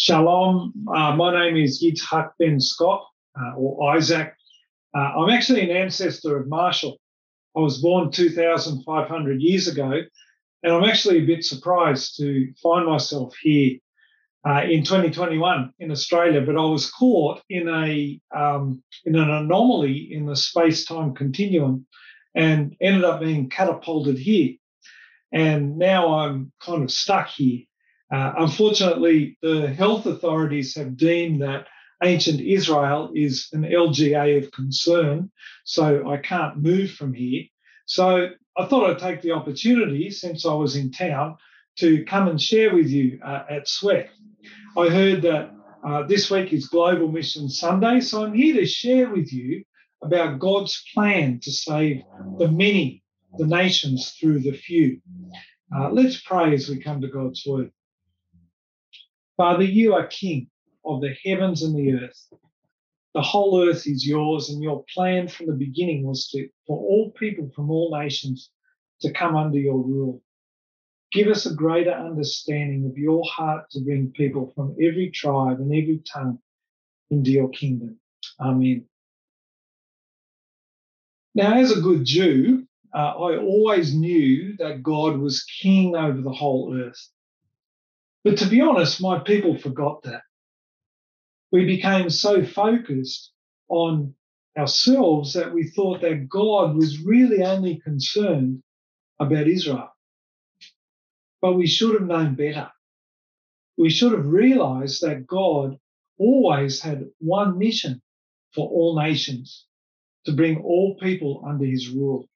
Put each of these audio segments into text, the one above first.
Shalom. Uh, my name is Yitzhak Ben Scott, uh, or Isaac. Uh, I'm actually an ancestor of Marshall. I was born 2,500 years ago, and I'm actually a bit surprised to find myself here uh, in 2021 in Australia. But I was caught in a um, in an anomaly in the space-time continuum, and ended up being catapulted here. And now I'm kind of stuck here. Uh, unfortunately, the health authorities have deemed that ancient Israel is an LGA of concern, so I can't move from here. So I thought I'd take the opportunity, since I was in town, to come and share with you uh, at SWEC. I heard that uh, this week is Global Mission Sunday, so I'm here to share with you about God's plan to save the many, the nations through the few. Uh, let's pray as we come to God's word. Father, you are King of the heavens and the earth. The whole earth is yours, and your plan from the beginning was to, for all people from all nations to come under your rule. Give us a greater understanding of your heart to bring people from every tribe and every tongue into your kingdom. Amen. Now, as a good Jew, uh, I always knew that God was king over the whole earth. But to be honest, my people forgot that. We became so focused on ourselves that we thought that God was really only concerned about Israel. But we should have known better. We should have realized that God always had one mission for all nations to bring all people under his rule.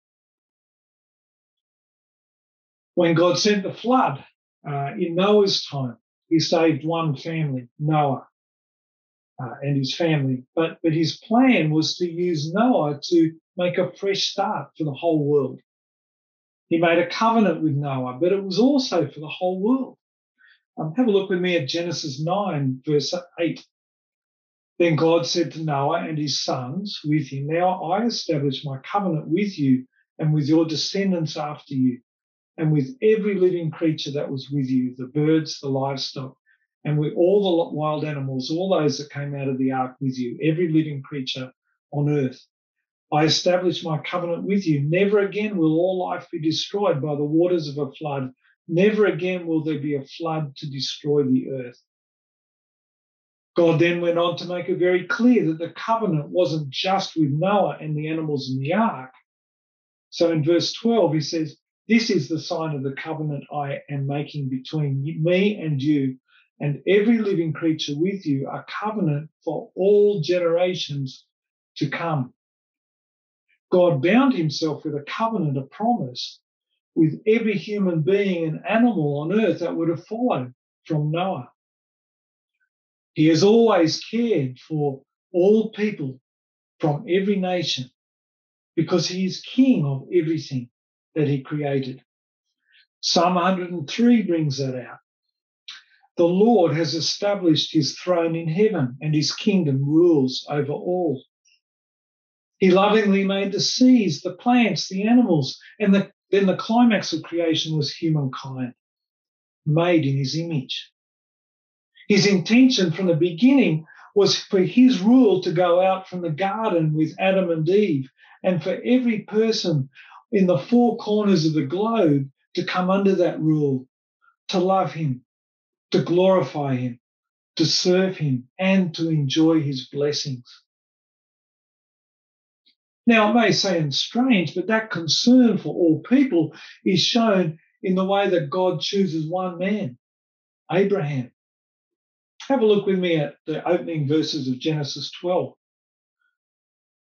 When God sent the flood, uh, in Noah's time, he saved one family, Noah, uh, and his family. But, but his plan was to use Noah to make a fresh start for the whole world. He made a covenant with Noah, but it was also for the whole world. Um, have a look with me at Genesis 9, verse 8. Then God said to Noah and his sons with him, Now I establish my covenant with you and with your descendants after you and with every living creature that was with you, the birds, the livestock, and with all the wild animals, all those that came out of the ark with you, every living creature on earth. I establish my covenant with you. Never again will all life be destroyed by the waters of a flood. Never again will there be a flood to destroy the earth. God then went on to make it very clear that the covenant wasn't just with Noah and the animals in the ark. So in verse 12, he says, this is the sign of the covenant I am making between me and you and every living creature with you, a covenant for all generations to come. God bound himself with a covenant, a promise with every human being and animal on earth that would have followed from Noah. He has always cared for all people from every nation because he is king of everything that he created. Psalm 103 brings that out. The Lord has established his throne in heaven and his kingdom rules over all. He lovingly made the seas, the plants, the animals, and the, then the climax of creation was humankind, made in his image. His intention from the beginning was for his rule to go out from the garden with Adam and Eve, and for every person in the four corners of the globe to come under that rule, to love him, to glorify him, to serve him, and to enjoy his blessings. Now, it may sound strange, but that concern for all people is shown in the way that God chooses one man, Abraham. Have a look with me at the opening verses of Genesis 12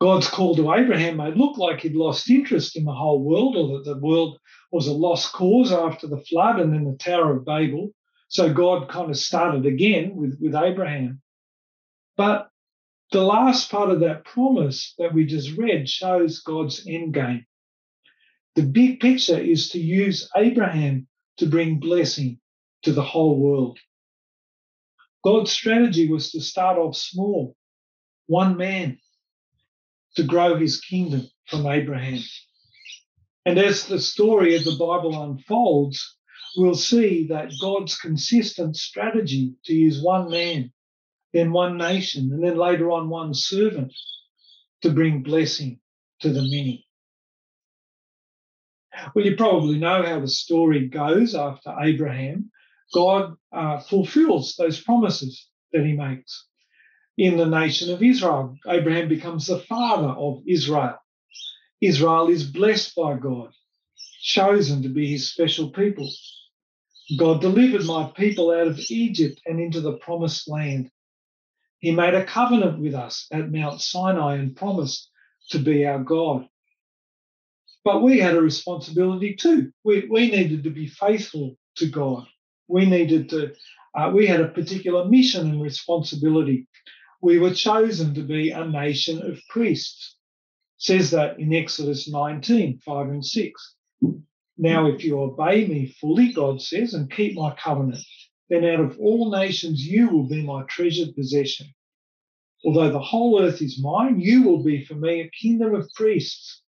God's call to Abraham may look like he'd lost interest in the whole world or that the world was a lost cause after the flood and then the Tower of Babel. So God kind of started again with, with Abraham. But the last part of that promise that we just read shows God's end game. The big picture is to use Abraham to bring blessing to the whole world. God's strategy was to start off small, one man, to grow his kingdom from Abraham. And as the story of the Bible unfolds, we'll see that God's consistent strategy to use one man, then one nation, and then later on one servant to bring blessing to the many. Well, you probably know how the story goes after Abraham. God uh, fulfills those promises that he makes in the nation of Israel. Abraham becomes the father of Israel. Israel is blessed by God, chosen to be his special people. God delivered my people out of Egypt and into the promised land. He made a covenant with us at Mount Sinai and promised to be our God. But we had a responsibility too. We, we needed to be faithful to God. We needed to, uh, we had a particular mission and responsibility. We were chosen to be a nation of priests. It says that in Exodus 19, 5 and 6. Now, if you obey me fully, God says, and keep my covenant, then out of all nations you will be my treasured possession. Although the whole earth is mine, you will be for me a kingdom of priests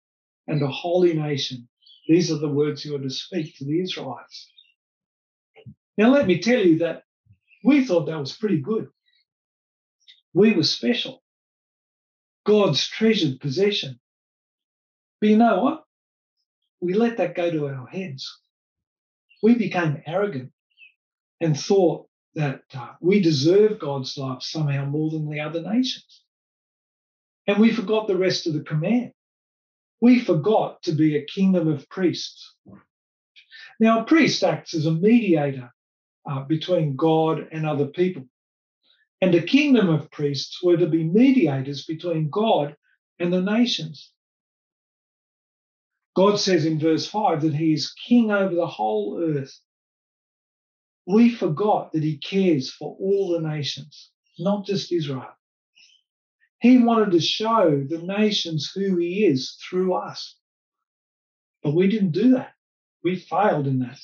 and a holy nation. These are the words you are to speak to the Israelites. Now, let me tell you that we thought that was pretty good. We were special, God's treasured possession. But you know what? we let that go to our heads. We became arrogant and thought that uh, we deserve God's love somehow more than the other nations. And we forgot the rest of the command. We forgot to be a kingdom of priests. Now, a priest acts as a mediator uh, between God and other people. And a kingdom of priests were to be mediators between God and the nations. God says in verse 5 that he is king over the whole earth. We forgot that he cares for all the nations, not just Israel. He wanted to show the nations who he is through us. But we didn't do that. We failed in that.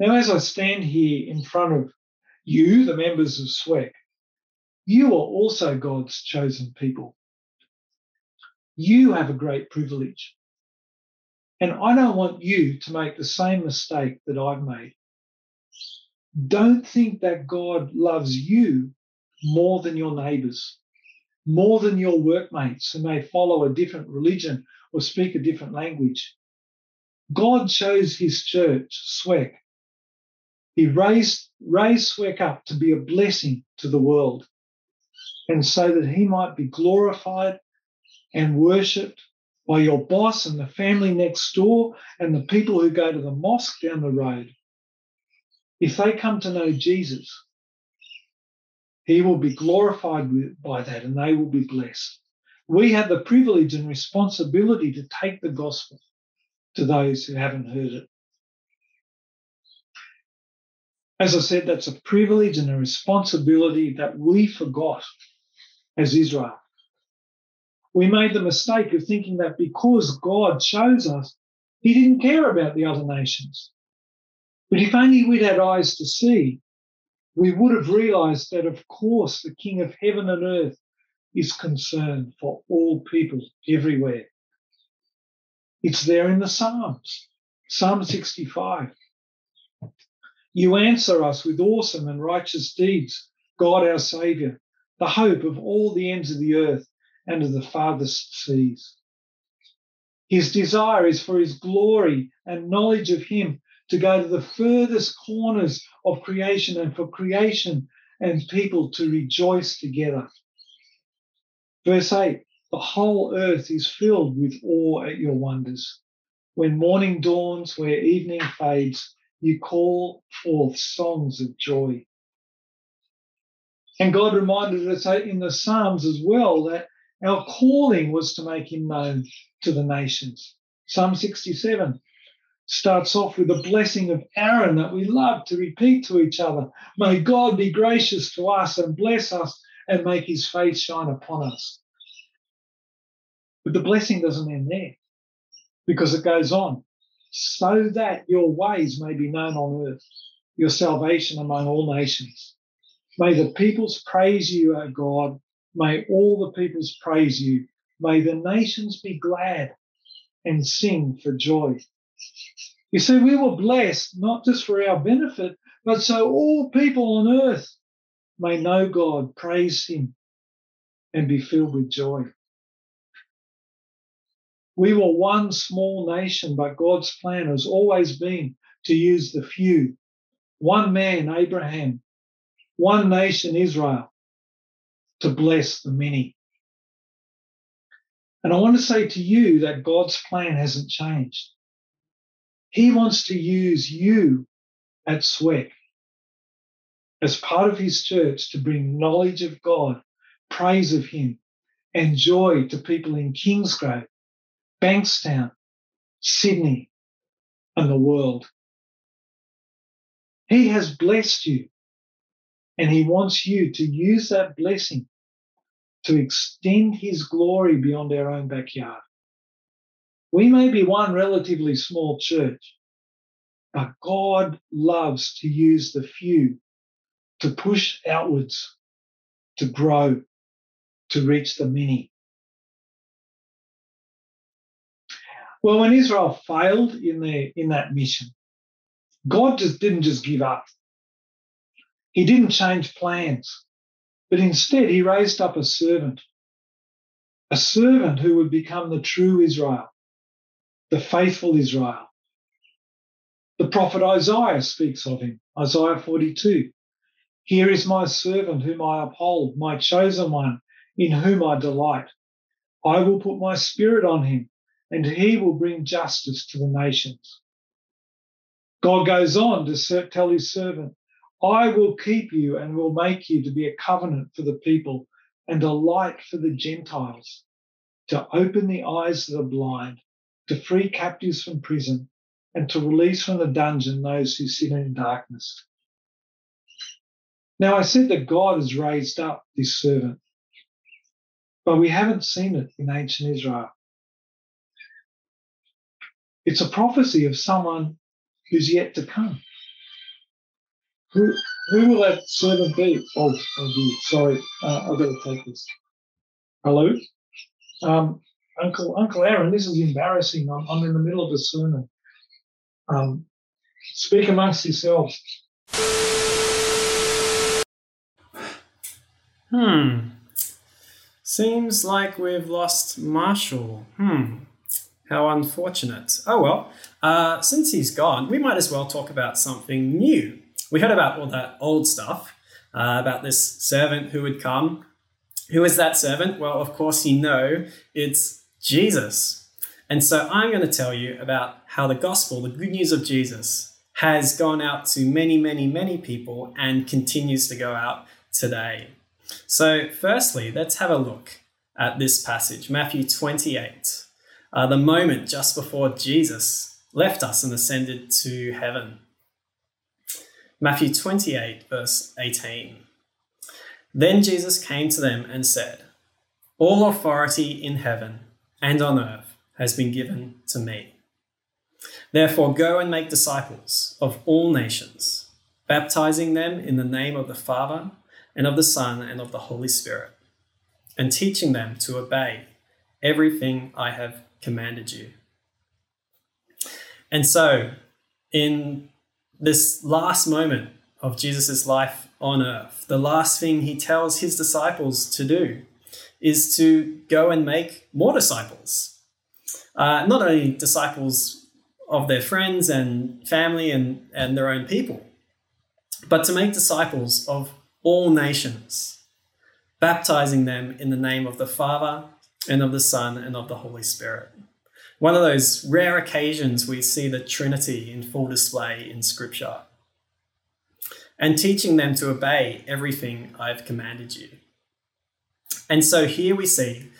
Now, as I stand here in front of you, the members of SWEC, you are also God's chosen people. You have a great privilege. And I don't want you to make the same mistake that I've made. Don't think that God loves you more than your neighbors, more than your workmates who may follow a different religion or speak a different language. God chose his church, SWEC. He raised, raised SWEC up to be a blessing to the world and so that he might be glorified and worshipped by your boss and the family next door and the people who go to the mosque down the road. If they come to know Jesus, he will be glorified by that and they will be blessed. We have the privilege and responsibility to take the gospel to those who haven't heard it. As I said, that's a privilege and a responsibility that we forgot as Israel we made the mistake of thinking that because God chose us, he didn't care about the other nations. But if only we'd had eyes to see, we would have realized that, of course, the King of heaven and earth is concerned for all people everywhere. It's there in the Psalms, Psalm 65. You answer us with awesome and righteous deeds, God our Saviour, the hope of all the ends of the earth and of the farthest seas. His desire is for his glory and knowledge of him to go to the furthest corners of creation and for creation and people to rejoice together. Verse 8 The whole earth is filled with awe at your wonders. When morning dawns, where evening fades, you call forth songs of joy. And God reminded us in the Psalms as well that our calling was to make him known to the nations. Psalm 67 starts off with a blessing of Aaron that we love to repeat to each other. May God be gracious to us and bless us and make his face shine upon us. But the blessing doesn't end there because it goes on. So that your ways may be known on earth, your salvation among all nations. May the peoples praise you, O God. May all the peoples praise you. May the nations be glad and sing for joy. You see, we were blessed not just for our benefit, but so all people on earth may know God, praise Him, and be filled with joy. We were one small nation, but God's plan has always been to use the few. One man, Abraham, one nation, Israel, to bless the many. And I want to say to you that God's plan hasn't changed. He wants to use you at SWEC as part of his church to bring knowledge of God, praise of him, and joy to people in Kingsgrove, Bankstown, Sydney, and the world. He has blessed you, and he wants you to use that blessing to extend his glory beyond our own backyard. We may be one relatively small church, but God loves to use the few to push outwards, to grow, to reach the many. Well, when Israel failed in their in that mission, God just didn't just give up. He didn't change plans, but instead he raised up a servant, a servant who would become the true Israel, the faithful Israel. The prophet Isaiah speaks of him, Isaiah 42. Here is my servant whom I uphold, my chosen one, in whom I delight. I will put my spirit on him, and he will bring justice to the nations. God goes on to tell his servant, I will keep you and will make you to be a covenant for the people and a light for the Gentiles, to open the eyes of the blind, to free captives from prison, and to release from the dungeon those who sit in darkness now, I said that God has raised up this servant, but we haven't seen it in ancient Israel. It's a prophecy of someone who's yet to come. Who, who will that servant be? Oh, oh sorry, uh, I've got to take this. Hello? Um, Uncle Uncle Aaron, this is embarrassing. I'm, I'm in the middle of a sermon. Um, speak amongst yourselves. Hmm. Seems like we've lost Marshall. Hmm. How unfortunate. Oh well, uh, since he's gone, we might as well talk about something new. We heard about all that old stuff, uh, about this servant who would come. Who is that servant? Well, of course, you know it's Jesus. And so I'm going to tell you about how the gospel, the good news of Jesus, has gone out to many, many, many people and continues to go out today. So, firstly, let's have a look at this passage, Matthew 28, uh, the moment just before Jesus left us and ascended to heaven. Matthew 28, verse 18. Then Jesus came to them and said, All authority in heaven and on earth has been given to me. Therefore, go and make disciples of all nations, baptizing them in the name of the Father and of the Son, and of the Holy Spirit, and teaching them to obey everything I have commanded you. And so, in this last moment of Jesus' life on earth, the last thing he tells his disciples to do is to go and make more disciples. Uh, not only disciples of their friends and family and, and their own people, but to make disciples of all nations, baptizing them in the name of the Father and of the Son and of the Holy Spirit. One of those rare occasions we see the Trinity in full display in Scripture. And teaching them to obey everything I've commanded you. And so here we see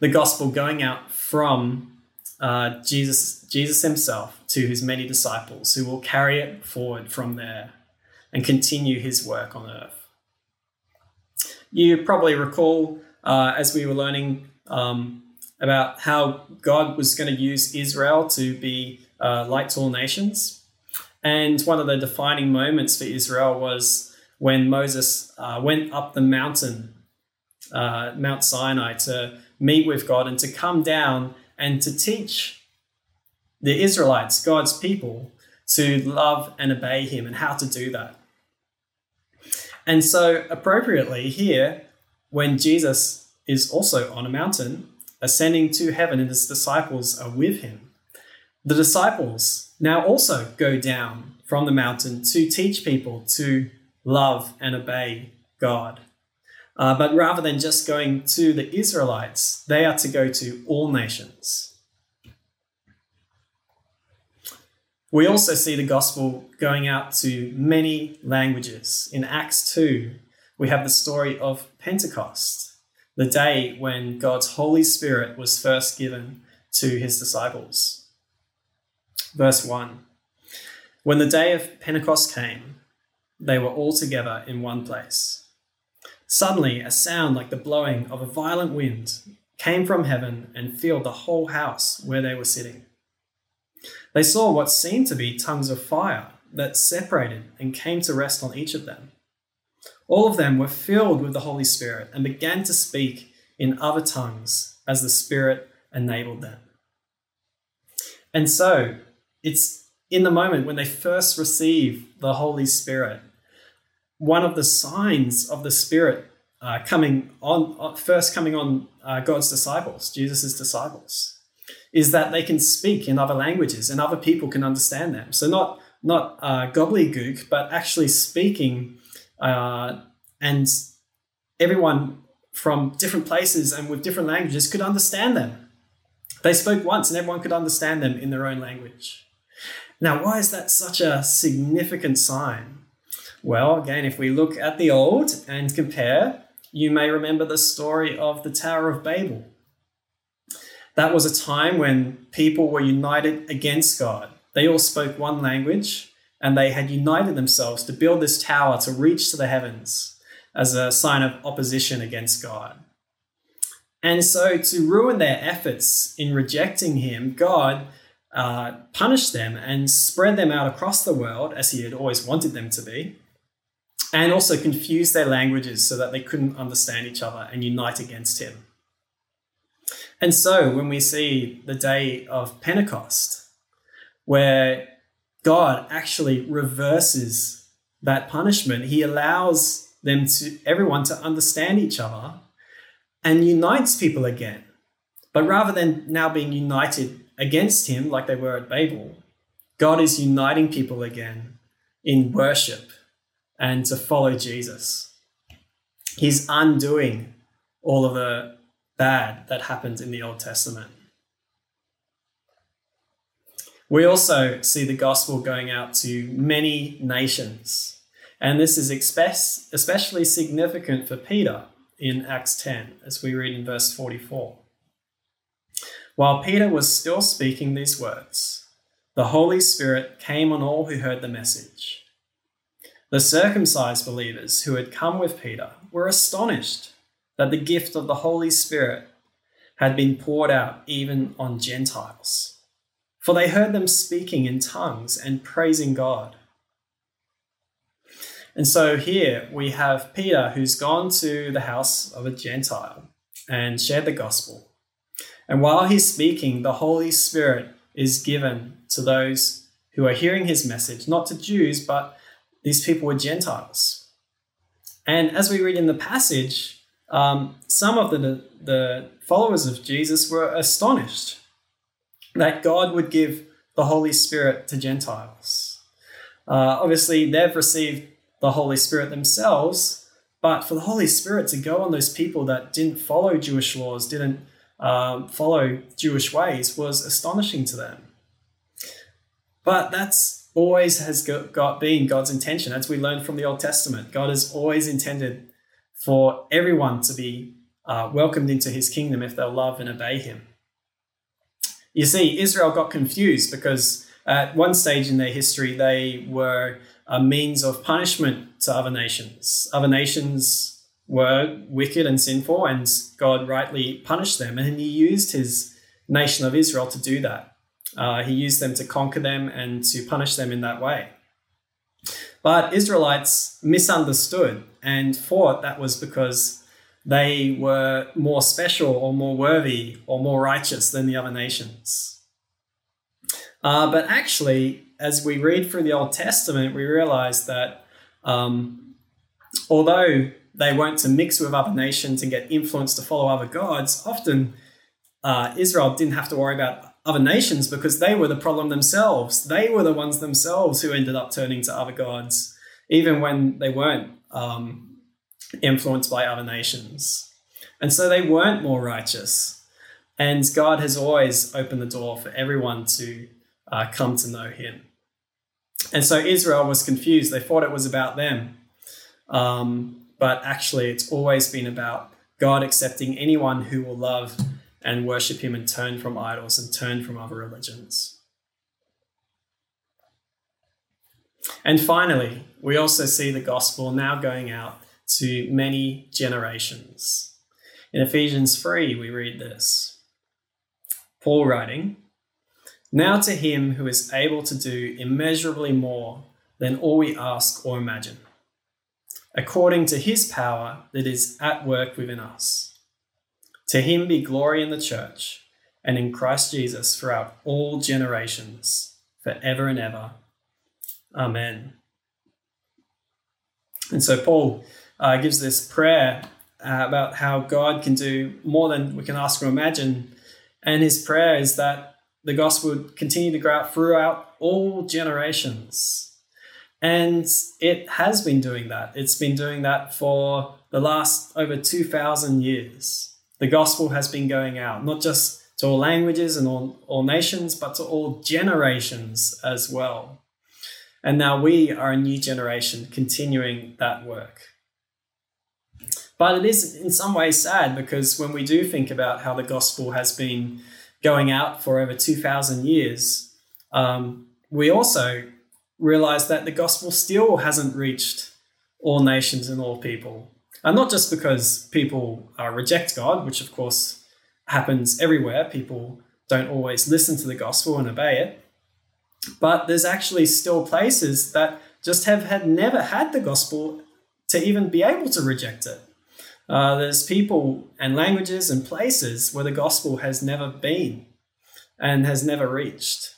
the gospel going out from uh, Jesus, Jesus himself to his many disciples who will carry it forward from there and continue his work on earth. You probably recall uh, as we were learning um, about how God was going to use Israel to be uh, light to all nations. And one of the defining moments for Israel was when Moses uh, went up the mountain, uh, Mount Sinai, to meet with God and to come down and to teach the Israelites, God's people, to love and obey Him and how to do that. And so, appropriately, here, when Jesus is also on a mountain, ascending to heaven, and his disciples are with him, the disciples now also go down from the mountain to teach people to love and obey God. Uh, but rather than just going to the Israelites, they are to go to all nations. We also see the gospel going out to many languages. In Acts 2, we have the story of Pentecost, the day when God's Holy Spirit was first given to his disciples. Verse 1 When the day of Pentecost came, they were all together in one place. Suddenly, a sound like the blowing of a violent wind came from heaven and filled the whole house where they were sitting. They saw what seemed to be tongues of fire that separated and came to rest on each of them. All of them were filled with the Holy Spirit and began to speak in other tongues as the Spirit enabled them. And so, it's in the moment when they first receive the Holy Spirit, one of the signs of the Spirit uh, coming on, uh, first coming on uh, God's disciples, Jesus' disciples, is that they can speak in other languages and other people can understand them. So, not, not uh, gobbledygook, but actually speaking uh, and everyone from different places and with different languages could understand them. They spoke once and everyone could understand them in their own language. Now, why is that such a significant sign? Well, again, if we look at the old and compare, you may remember the story of the Tower of Babel. That was a time when people were united against God. They all spoke one language and they had united themselves to build this tower to reach to the heavens as a sign of opposition against God. And so, to ruin their efforts in rejecting Him, God uh, punished them and spread them out across the world as He had always wanted them to be, and also confused their languages so that they couldn't understand each other and unite against Him. And so, when we see the day of Pentecost, where God actually reverses that punishment. He allows them to everyone to understand each other and unites people again. But rather than now being united against him like they were at Babel, God is uniting people again in worship and to follow Jesus. He's undoing all of the bad that happened in the Old Testament. We also see the gospel going out to many nations. And this is especially significant for Peter in Acts 10, as we read in verse 44. While Peter was still speaking these words, the Holy Spirit came on all who heard the message. The circumcised believers who had come with Peter were astonished that the gift of the Holy Spirit had been poured out even on Gentiles for they heard them speaking in tongues and praising God. And so here we have Peter who's gone to the house of a Gentile and shared the gospel. And while he's speaking, the Holy Spirit is given to those who are hearing his message, not to Jews, but these people were Gentiles. And as we read in the passage, um, some of the, the followers of Jesus were astonished that God would give the Holy Spirit to Gentiles. Uh, obviously, they've received the Holy Spirit themselves, but for the Holy Spirit to go on those people that didn't follow Jewish laws, didn't um, follow Jewish ways, was astonishing to them. But that's always has got, got been God's intention, as we learned from the Old Testament. God has always intended for everyone to be uh, welcomed into His kingdom if they'll love and obey Him. You see, Israel got confused because at one stage in their history, they were a means of punishment to other nations. Other nations were wicked and sinful, and God rightly punished them. And he used his nation of Israel to do that. Uh, he used them to conquer them and to punish them in that way. But Israelites misunderstood and thought that was because they were more special or more worthy or more righteous than the other nations. Uh, but actually, as we read through the Old Testament, we realize that um, although they weren't to mix with other nations and get influence to follow other gods, often uh, Israel didn't have to worry about other nations because they were the problem themselves. They were the ones themselves who ended up turning to other gods, even when they weren't um, influenced by other nations. And so they weren't more righteous. And God has always opened the door for everyone to uh, come to know Him. And so Israel was confused. They thought it was about them. Um, but actually, it's always been about God accepting anyone who will love and worship Him and turn from idols and turn from other religions. And finally, we also see the gospel now going out to many generations. In Ephesians 3, we read this Paul writing, Now to him who is able to do immeasurably more than all we ask or imagine, according to his power that is at work within us. To him be glory in the church and in Christ Jesus throughout all generations, forever and ever. Amen. And so Paul uh, gives this prayer uh, about how God can do more than we can ask or imagine. And his prayer is that the gospel would continue to grow out throughout all generations. And it has been doing that. It's been doing that for the last over 2,000 years. The gospel has been going out, not just to all languages and all, all nations, but to all generations as well. And now we are a new generation continuing that work. But it is in some ways sad because when we do think about how the gospel has been going out for over 2,000 years, um, we also realize that the gospel still hasn't reached all nations and all people. And not just because people uh, reject God, which of course happens everywhere, people don't always listen to the gospel and obey it, but there's actually still places that just have had never had the gospel to even be able to reject it. Uh, there's people and languages and places where the gospel has never been and has never reached.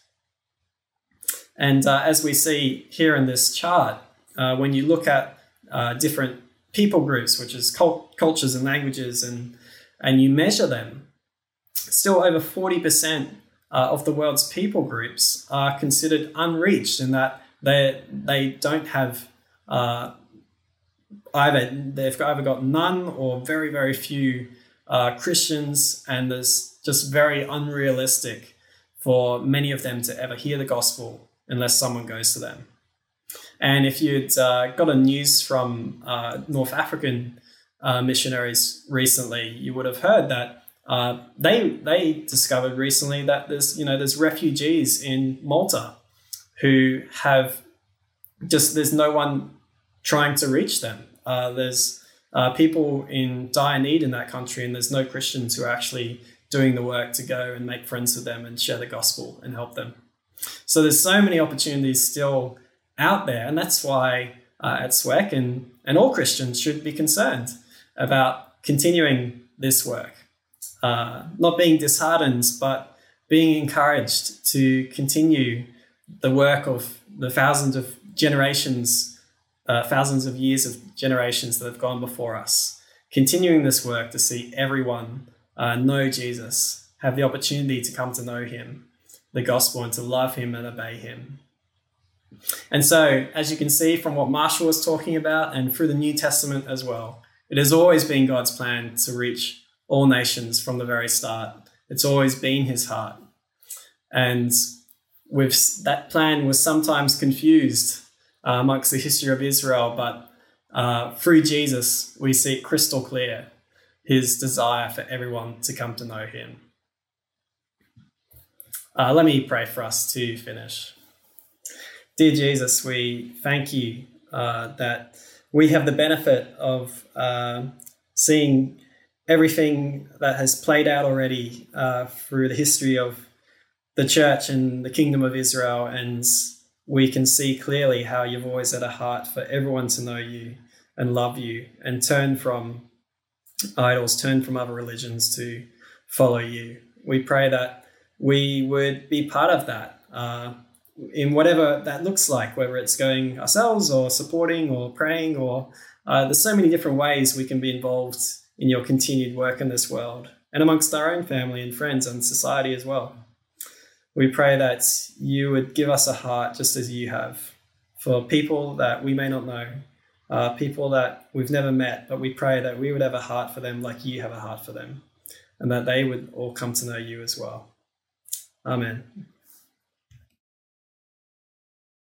And uh, as we see here in this chart, uh, when you look at uh, different people groups, which is cult- cultures and languages, and, and you measure them, still over 40% uh, of the world's people groups are considered unreached in that they, they don't have uh, either they've either got none or very very few uh, Christians, and it's just very unrealistic for many of them to ever hear the gospel unless someone goes to them. And if you'd uh, got a news from uh, North African uh, missionaries recently, you would have heard that uh, they they discovered recently that there's you know there's refugees in Malta who have just there's no one trying to reach them. Uh, there's uh, people in dire need in that country, and there's no Christians who are actually doing the work to go and make friends with them and share the gospel and help them. So there's so many opportunities still out there, and that's why uh, at SWEC and, and all Christians should be concerned about continuing this work, uh, not being disheartened, but being encouraged to continue the work of the thousands of generations uh, thousands of years of generations that have gone before us, continuing this work to see everyone uh, know Jesus, have the opportunity to come to know him, the gospel, and to love him and obey him. And so, as you can see from what Marshall was talking about and through the New Testament as well, it has always been God's plan to reach all nations from the very start. It's always been his heart. And with that plan was sometimes confused uh, amongst the history of Israel, but uh, through Jesus, we see crystal clear his desire for everyone to come to know him. Uh, let me pray for us to finish. Dear Jesus, we thank you uh, that we have the benefit of uh, seeing everything that has played out already uh, through the history of the church and the kingdom of Israel. And we can see clearly how you've always had a heart for everyone to know you and love you and turn from idols, turn from other religions to follow you. We pray that we would be part of that uh, in whatever that looks like, whether it's going ourselves or supporting or praying, or uh, there's so many different ways we can be involved in your continued work in this world and amongst our own family and friends and society as well. We pray that you would give us a heart just as you have for people that we may not know, uh, people that we've never met, but we pray that we would have a heart for them like you have a heart for them, and that they would all come to know you as well. Amen.